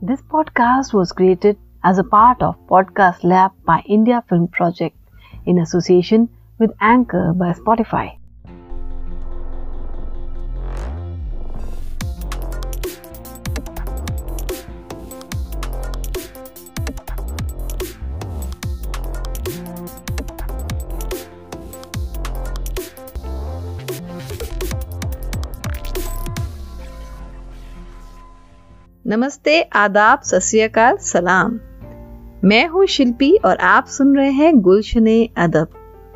This podcast was created as a part of Podcast Lab by India Film Project in association with Anchor by Spotify. नमस्ते, आदाब, सत सलाम। मैं हूँ शिल्पी और आप सुन रहे हैं गुलशन अदब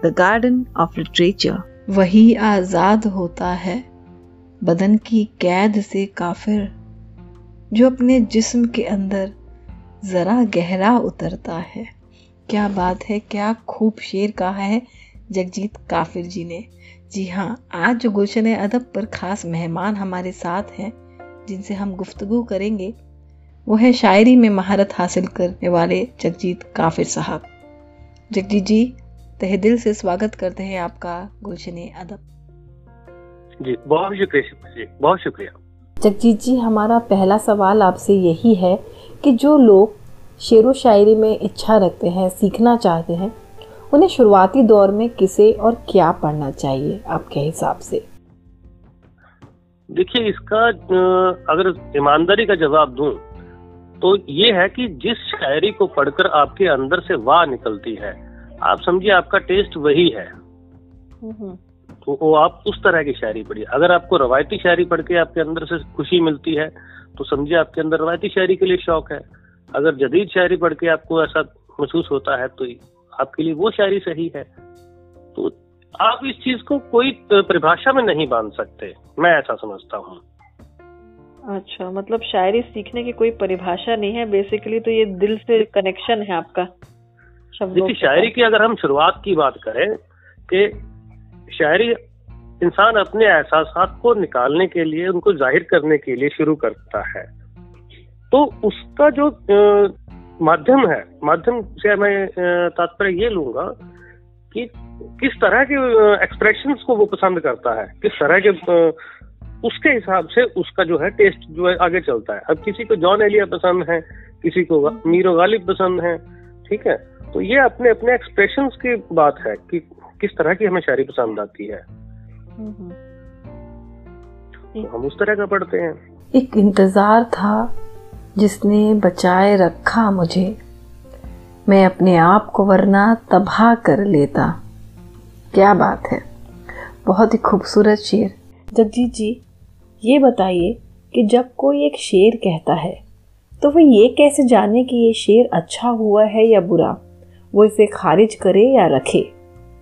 द गार्डन ऑफ़ लिटरेचर वही आज़ाद होता है बदन की कैद से काफिर, जो अपने जिस्म के अंदर जरा गहरा उतरता है। क्या बात है, क्या खूब शेर कहा है जगजीत काफिर जी ने। जी हाँ आज जो गुलशन अदब पर खास मेहमान हमारे साथ हैं। जिनसे हम गुफ्तगु करेंगे वो है शायरी में महारत हासिल करने वाले जगजीत काफिर साहब। जगजीत जी तहे दिल से स्वागत करते हैं आपका गुलशन अदब। जी बहुत शुक्रिया जी बहुत शुक्रिया। जगजीत जी हमारा पहला सवाल आपसे यही है कि जो लोग शेर व शायरी में इच्छा रखते हैं सीखना चाहते हैं उन्हें शुरुआती दौर में किसे और क्या पढ़ना चाहिए आपके हिसाब से? देखिए इसका अगर ईमानदारी का जवाब दूँ तो ये है कि जिस शायरी को पढ़कर आपके अंदर से वाह निकलती है आप समझिए आपका टेस्ट वही है। तो वो आप उस तरह की शायरी पढ़िए। अगर आपको रवायती शायरी पढ़ के आपके अंदर से खुशी मिलती है तो समझिए आपके अंदर रवायती शायरी के लिए शौक है। अगर जदीद शायरी पढ़ के आपको ऐसा महसूस होता है तो आपके लिए वो शायरी सही है। तो आप इस चीज़ को कोई परिभाषा में नहीं बाँध सकते। मैं ऐसा समझता हूँ। अच्छा मतलब शायरी सीखने की कोई परिभाषा नहीं है बेसिकली तो ये दिल से कनेक्शन है आपका देखिए शायरी की अगर हम शुरुआत की बात करें कि शायरी इंसान अपने एहसास को निकालने के लिए उनको ज़ाहिर करने के लिए शुरू करता है। तो उसका जो माध्यम है माध्यम से मैं तात्पर्य ये लूँगा कि किस तरह के एक्सप्रेशन को वो पसंद करता है? किस तरह के उसके हिसाब से उसका जो है टेस्ट जो है आगे चलता है। अब किसी को जॉन एलिया पसंद है किसी को मीरो गालिब पसंद है ठीक है? तो ये अपने अपने एक्सप्रेशन की बात है कि किस तरह की हमें शायरी पसंद आती है। तो हम उस तरह का पढ़ते हैं। एक इंतज़ार था जिसने बचाए रखा मुझे। मैं अपने आप को वरना तबाह कर लेता। क्या बात है। बहुत ही खूबसूरत शेर। जगजीत जी ये बताइए कि जब कोई एक शेर कहता है तो वो ये कैसे जाने कि ये शेर अच्छा हुआ है या बुरा? वो इसे खारिज करे या रखे?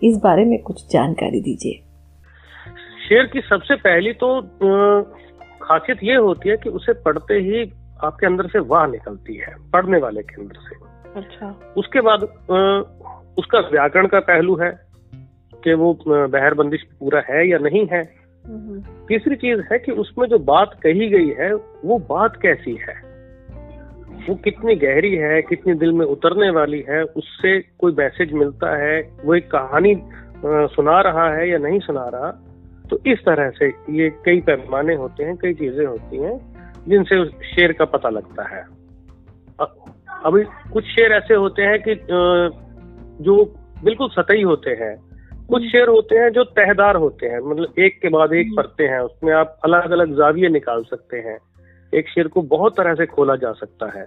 इस बारे में कुछ जानकारी दीजिए। शेर की सबसे पहली तो खासियत ये होती है कि उसे पढ़ते ही आपके अंदर से वाह निकलती है पढ़ने वाले के अंदर से। अच्छा। उसके बाद उसका व्याकरण का पहलू है कि वो बहर बंदिश पूरा है या नहीं है। हम्म। तीसरी चीज़ है कि उसमें जो बात कही गई है वो बात कैसी है? वो कितनी गहरी है कितनी दिल में उतरने वाली है उससे कोई मैसेज मिलता है वो एक कहानी सुना रहा है या नहीं सुना रहा? तो इस तरह से ये कई पैमाने होते हैं कई चीज़ें होती हैं जिनसे उस शेर का पता लगता है। अभी कुछ शेर ऐसे होते हैं कि जो बिल्कुल सतही होते हैं। कुछ शेर होते हैं जो तहदार होते हैं मतलब एक के बाद एक पढ़ते हैं उसमें आप अलग अलग जाविये निकाल सकते हैं। एक शेर को बहुत तरह से खोला जा सकता है।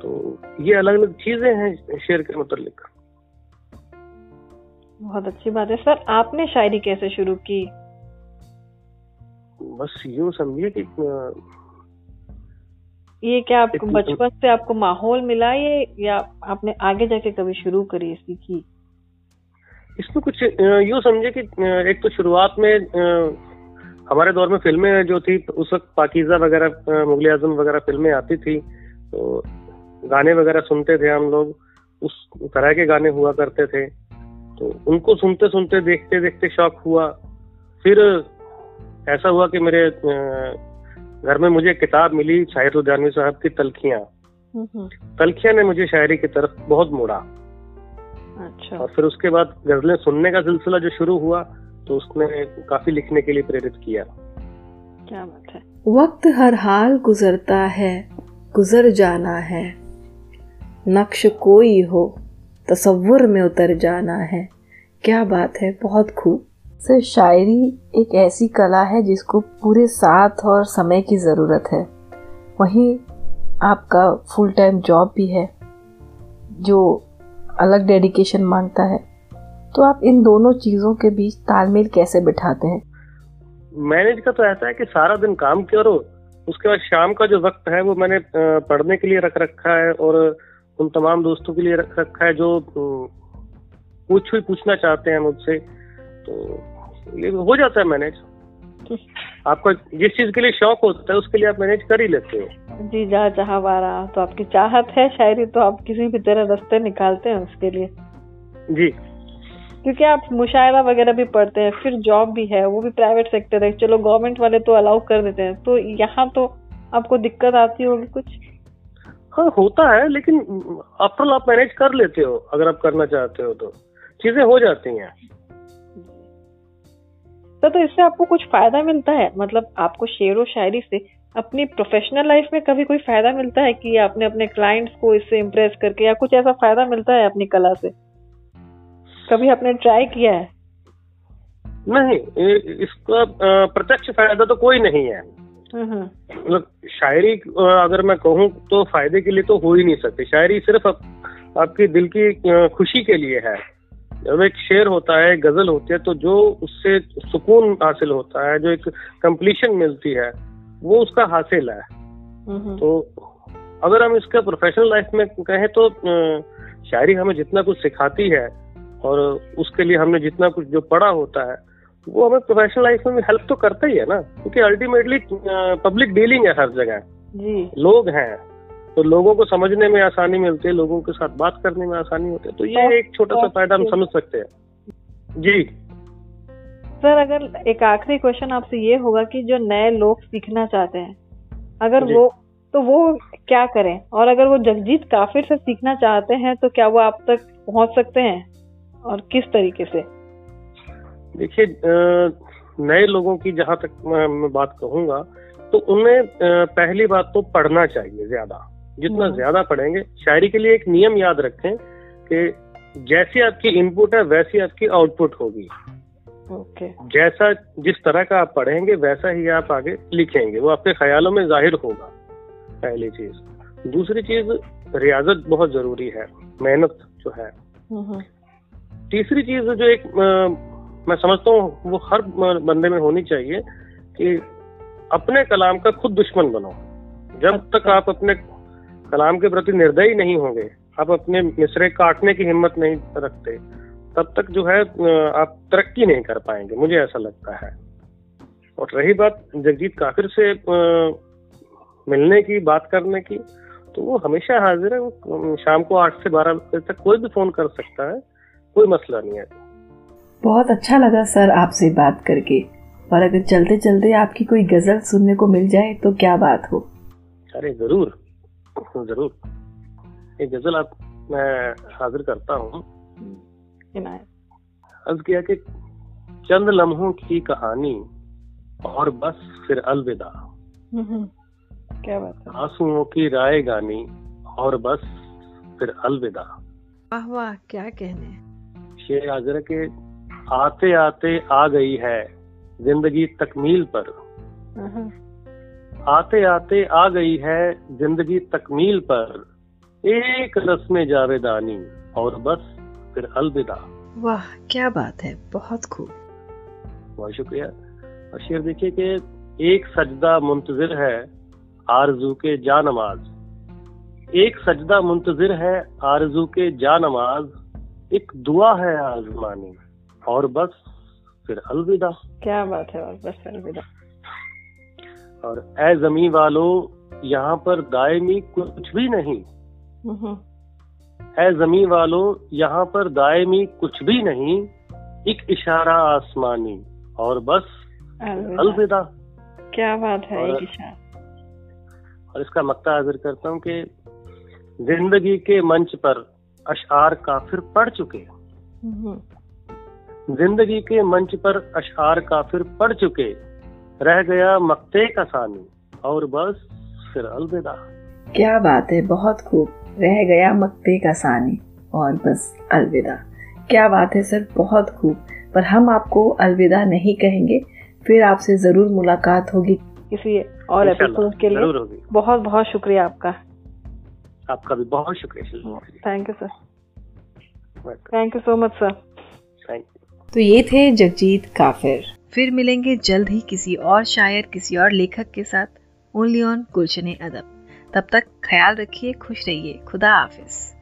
तो ये अलग अलग चीज़ें हैं शेर के मतलब बहुत अच्छी बात है। सर आपने शायरी कैसे शुरू की? बस यूँ समझिए कि ये क्या आपको बचपन से आपको माहौल मिला ये या आपने आगे जाके कभी शुरू करी सीखी इसमें कुछ यूँ समझे कि एक तो शुरुआत में हमारे दौर में फ़िल्में जो थी उस वक्त पाकिजा वगैरह मुगल आज़म वगैरह फ़िल्में आती थी तो गाने वगैरह सुनते थे हम लोग उस तरह के गाने हुआ करते थे। तो उनको सुनते सुनते देखते देखते शौक हुआ। फिर ऐसा हुआ कि मेरे घर में मुझे किताब मिली शाहिर उद्यानवी साहब की तलखियाँ। तलखिया ने मुझे शायरी की तरफ़ बहुत मोड़ा। अच्छा। और फिर उसके बाद गजलें सुनने का सिलसिला जो शुरू हुआ तो उसने काफ़ी लिखने के लिए प्रेरित किया। क्या बात है। वक्त हर हाल गुजरता है गुजर जाना है। नक्श कोई हो तस्वुर में उतर जाना है। क्या बात है बहुत खूब। सर शायरी एक ऐसी कला है जिसको पूरे साथ और समय की ज़रूरत है। वहीं आपका फुल टाइम जॉब भी है, जो अलग डेडिकेशन माँगता है। तो आप इन दोनों चीज़ों के बीच तालमेल कैसे बिठाते हैं? मैनेज का तो ऐसा है कि सारा दिन काम करो, उसके बाद शाम का जो वक्त है वो मैंने पढ़ने के लिए रख रखा है और उन तमाम दोस्तों के लिए रख रखा है जो कुछ भी पूछना चाहते हैं मुझसे। तो ये हो जाता है मैनेज आपका जिस चीज़ के लिए शौक होता है उसके लिए आप मैनेज कर ही लेते हो। जी जहाँ जहाँ वारा तो आपकी चाहत है शायरी तो आप किसी भी तरह रास्ते निकालते हैं उसके लिए। जी। क्योंकि आप मुशायरा वगैरह भी पढ़ते हैं फिर जॉब भी है वो भी प्राइवेट सेक्टर है चलो गवर्नमेंट वाले तो अलाउ कर देते हैं। तो यहाँ तो आपको दिक्कत आती होगी कुछ? हाँ होता है लेकिन आफ्टर आप मैनेज कर लेते हो अगर आप करना चाहते हो तो। चीज़ें हो जाती हैं। तो, तो इससे आपको कुछ फ़ायदा मिलता है? मतलब आपको शेर व शायरी से अपनी प्रोफेशनल लाइफ में कभी कोई फ़ायदा मिलता है कि आपने अपने क्लाइंट्स को इससे इम्प्रेस करके या कुछ ऐसा फ़ायदा मिलता है अपनी कला से? कभी आपने ट्राई किया है? नहीं इसका प्रत्यक्ष फ़ायदा तो कोई नहीं है। हम्म, हम्म। मतलब शायरी अगर मैं कहूँ तो फ़ायदे के लिए तो हो ही नहीं सकती। शायरी सिर्फ़ आप, आपकी दिल की खुशी के लिए है। जब एक शेर होता है गज़ल होती है तो जो उससे सुकून हासिल होता है जो एक कंप्लीशन मिलती है वो उसका हासिल है। तो अगर हम इसका प्रोफेशनल लाइफ में कहें तो शायरी हमें जितना कुछ सिखाती है और उसके लिए हमने जितना कुछ जो पढ़ा होता है वो हमें प्रोफेशनल लाइफ में हेल्प तो करता ही है ना क्योंकि अल्टीमेटली पब्लिक डीलिंग है हर जगह। जी। लोग हैं। तो लोगों को समझने में आसानी मिलती है लोगों के साथ बात करने में आसानी होती है। तो ये एक छोटा सा फ़ायदा हम समझ सकते हैं। जी। सर अगर एक आखिरी क्वेश्चन आपसे ये होगा कि जो नए लोग सीखना चाहते हैं अगर वो तो वो क्या करें? और अगर वो जगजीत काफिर से सीखना चाहते हैं तो क्या वो आप तक पहुँच सकते हैं? और किस तरीके से? देखिए नए लोगों की जहाँ तक मैं बात कहूँगा तो उन्हें पहली बात तो पढ़ना चाहिए ज़्यादा। जितना हम्म। ज़्यादा पढ़ेंगे। शायरी के लिए एक नियम याद रखें कि जैसी आपकी इनपुट है वैसी आपकी आउटपुट होगी। ओके जैसा जिस तरह का आप पढ़ेंगे वैसा ही आप आगे लिखेंगे। वो आपके ख्यालों में ज़ाहिर होगा पहली चीज़। दूसरी चीज़ रियाजत बहुत ज़रूरी है मेहनत जो है। हम्म। तीसरी चीज़ जो एक आ, मैं समझता हूँ वो हर बंदे में होनी चाहिए कि अपने कलाम का खुद दुश्मन बनो। जब तक अच्छा। आप अपने कलाम के प्रति निर्दयी नहीं होंगे। आप अपने मिसरे काटने की हिम्मत नहीं रखते। तब तक जो है आप तरक्की नहीं कर पाएँगे मुझे ऐसा लगता है। और रही बात जगजीत काफिर से मिलने की बात करने की तो वो हमेशा हाजिर है वो शाम को आठ से बारह बजे तक कोई भी फ़ोन कर सकता है कोई मसला नहीं है। बहुत अच्छा लगा सर आपसे बात करके। और अगर चलते चलते आपकी कोई गज़ल सुनने को मिल जाए तो क्या बात हो? अरे ज़रूर। ज़रूर। एक गज़ल आप मैं हाजिर करता हूँ। अर्ज़ किया कि चंद लम्हों की कहानी और बस फिर अलविदा। क्या बात है। आंसुओं की राय गानी और बस फिर अलविदा। वाह वाह क्या कहने। शेर हाजिर के आते आते आ गई है ज़िंदगी तकमील पर। आते आते आ गई है ज़िंदगी तकमील पर। एक रस्म जावेदानी और बस फिर अलविदा। वाह क्या बात है बहुत खूब। बहुत शुक्रिया। और शेर देखिए कि एक सजदा मुंतजिर है आरज़ू के जा नमाज़ एक सजदा मुंतजिर है आरज़ू के जा नमाज़ एक दुआ है आजमानी और बस फिर अलविदा। क्या बात है और बस अलविदा। और ए जमी वालों यहाँ पर दायमी कुछ भी नहीं। ए जमी वालों यहाँ पर दायमी कुछ भी नहीं एक इशारा आसमानी और बस अलविदा। क्या बात है इशारा। और इसका मक्ता हाजिर करता हूँ कि ज़िंदगी के मंच पर अशार काफिर पढ़ चुके ज़िंदगी के मंच पर अशार काफिर पढ़ चुके रह गया मक्ते का सानी और बस फिर अलविदा। क्या बात है बहुत खूब। रह गया मक्ते का सानी और बस अलविदा। क्या बात है सर बहुत खूब। पर हम आपको अलविदा नहीं कहेंगे फिर आपसे ज़रूर मुलाकात होगी। किसी और एपिसोड के लिए बहुत बहुत शुक्रिया आपका। आपका भी बहुत शुक्रिया thank you sir thank you so much sir thank you तो ये थे जगजीत काफिर। फिर मिलेंगे जल्द ही किसी और शायर, किसी और लेखक के साथ। ओनली ऑन गुलशन अदब। तब तक ख्याल रखिए, खुश रहिए। खुदा हाफिज़।